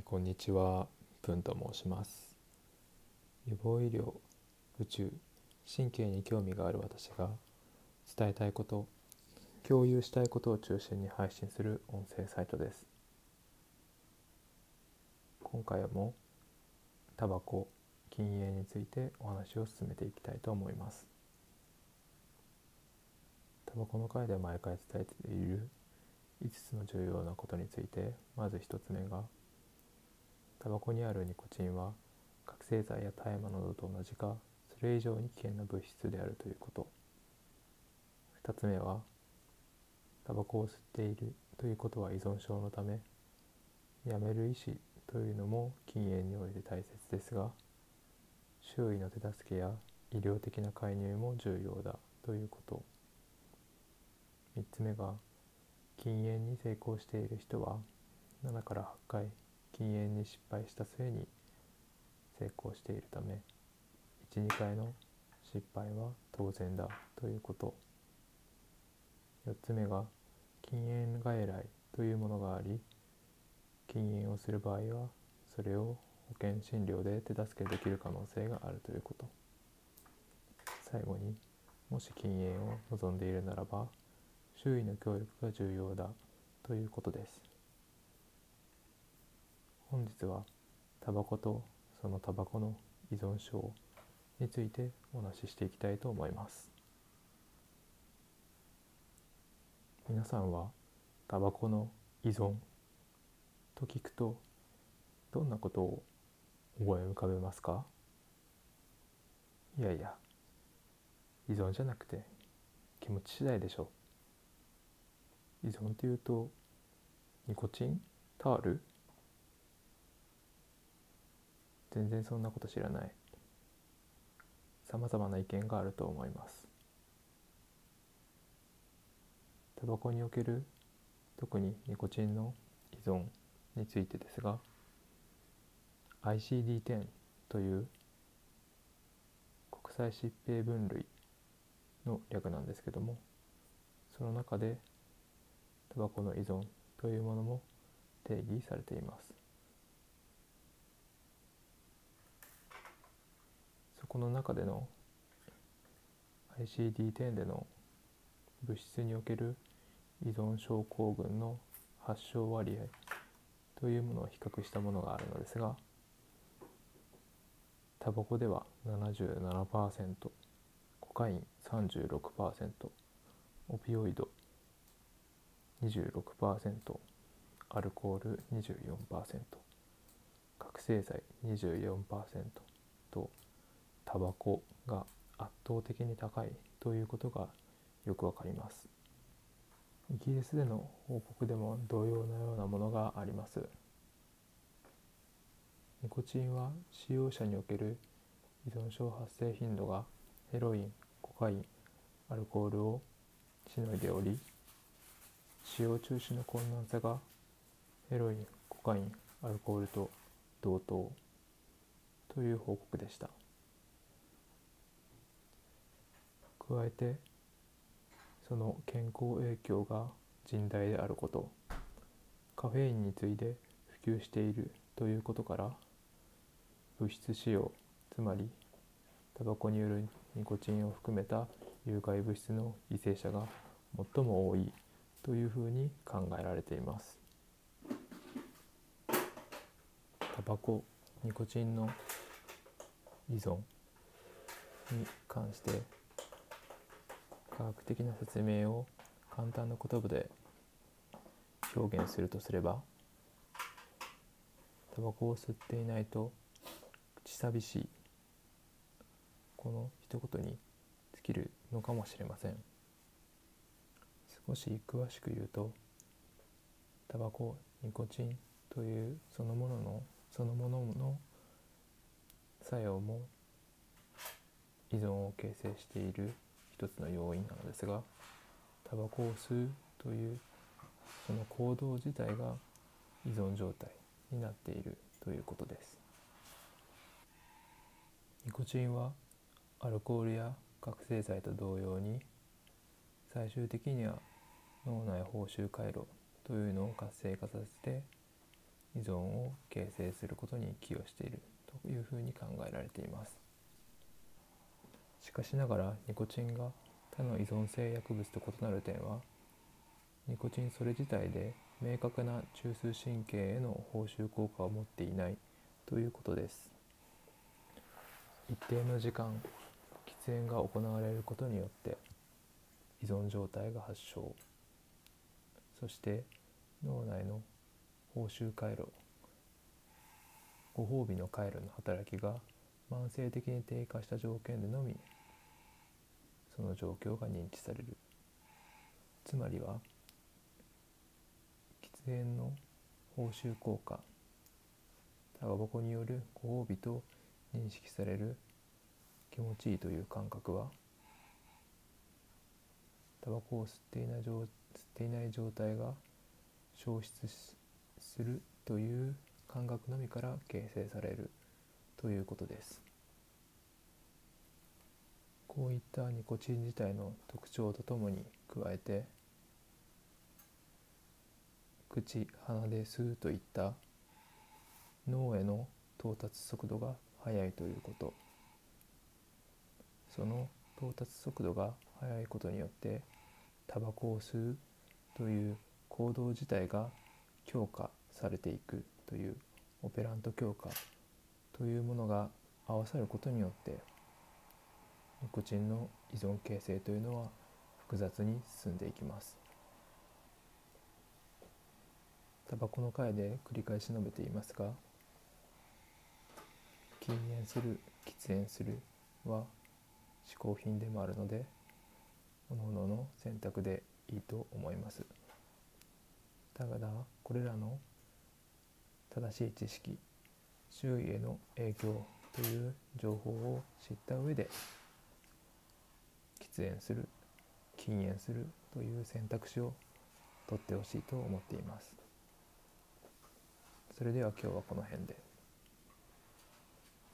い、こんにちは。プンと申します。予防医療、宇宙、神経に興味がある私が伝えたいこと、共有したいことを中心に配信する音声サイトです。今回もタバコ、禁煙についてお話を進めていきたいと思います。タバコの回で毎回伝えている5つの重要なことについてまず1つ目がタバコにあるニコチンは覚醒剤や大麻などと同じかそれ以上に危険な物質であるということ。2つ目はタバコを吸っているということは依存症のためやめる意思というのも禁煙において大切ですが周囲の手助けや医療的な介入も重要だということ。3つ目が禁煙に成功している人は7から8回禁煙に失敗した末に成功しているため12回の失敗は当然だということ。4つ目が禁煙外来というものがあり禁煙をする場合はそれを保険診療で手助けできる可能性があるということ。最後にもし禁煙を望んでいるならば周囲の協力が重要だということです。本日はタバコとそのタバコの依存症についてお話ししていきたいと思います。皆さんはタバコの依存と聞くとどんなことを思い浮かべますか？いやいや依存じゃなくて気持ち次第でしょ依存っていうとニコチン？タール？全然そんなこと知らない。さまざまな意見があると思います。タバコにおける特にニコチンの依存についてですが ICD-10 という国際疾病分類の略なんですけどもその中でタバコの依存というものも定義されています。この中での ICD-10 での物質における依存症候群の発症割合というものを比較したものがあるのですがタバコでは77%コカイン36%オピオイド26%アルコール24%覚醒剤24%とタバコが圧倒的に高いということがよくわかります。イギリスでの報告でも同様のようなものがあります。ニコチンは使用者における依存症発生頻度がヘロインコカインアルコールをしのいでおり使用中止の困難さがヘロインコカインアルコールと同等という報告でした。加えてその健康影響が甚大であることカフェインに次いで普及しているということから物質使用つまりタバコによるニコチンを含めた有害物質の犠牲者が最も多いというふうに考えられています。タバコニコチンの依存に関して科学的な説明を簡単な言葉で表現するとすればタバコを吸っていないと口寂しいこの一言に尽きるのかもしれません。少し詳しく言うとタバコニコチンというそのもののそのものの作用も依存を形成している一つの要因なのですがタバコを吸うというその行動自体が依存状態になっているということです。ニコチンはアルコールや覚醒剤と同様に最終的には脳内報酬回路というのを活性化させて依存を形成することに寄与しているというふうに考えられています。しかしながらニコチンが他の依存性薬物と異なる点はニコチンそれ自体で明確な中枢神経への報酬効果を持っていないということです。一定の時間喫煙が行われることによって依存状態が発症。そして脳内の報酬回路ご褒美の回路の働きが慢性的に低下した条件でのみその状況が認知される。つまりは喫煙の報酬効果タバコによるご褒美と認識される気持ちいいという感覚はタバコを吸っていない吸っていない状態が消失するという感覚のみから形成される。ということです。こういったニコチン自体の特徴とともに加えて口鼻で吸うといった脳への到達速度が速いということ。その到達速度が速いことによってタバコを吸うという行動自体が強化されていくというオペラント強化というものが合わさることによってニコチンの依存形成というのは複雑に進んでいきます。タバコの回で繰り返し述べていますが禁煙する喫煙するは嗜好品でもあるので各々の選択でいいと思います。だこれらの正しい知識周囲への影響という情報を知った上で喫煙する禁煙するという選択肢を取ってほしいと思っていますそれでは今日はこの辺で。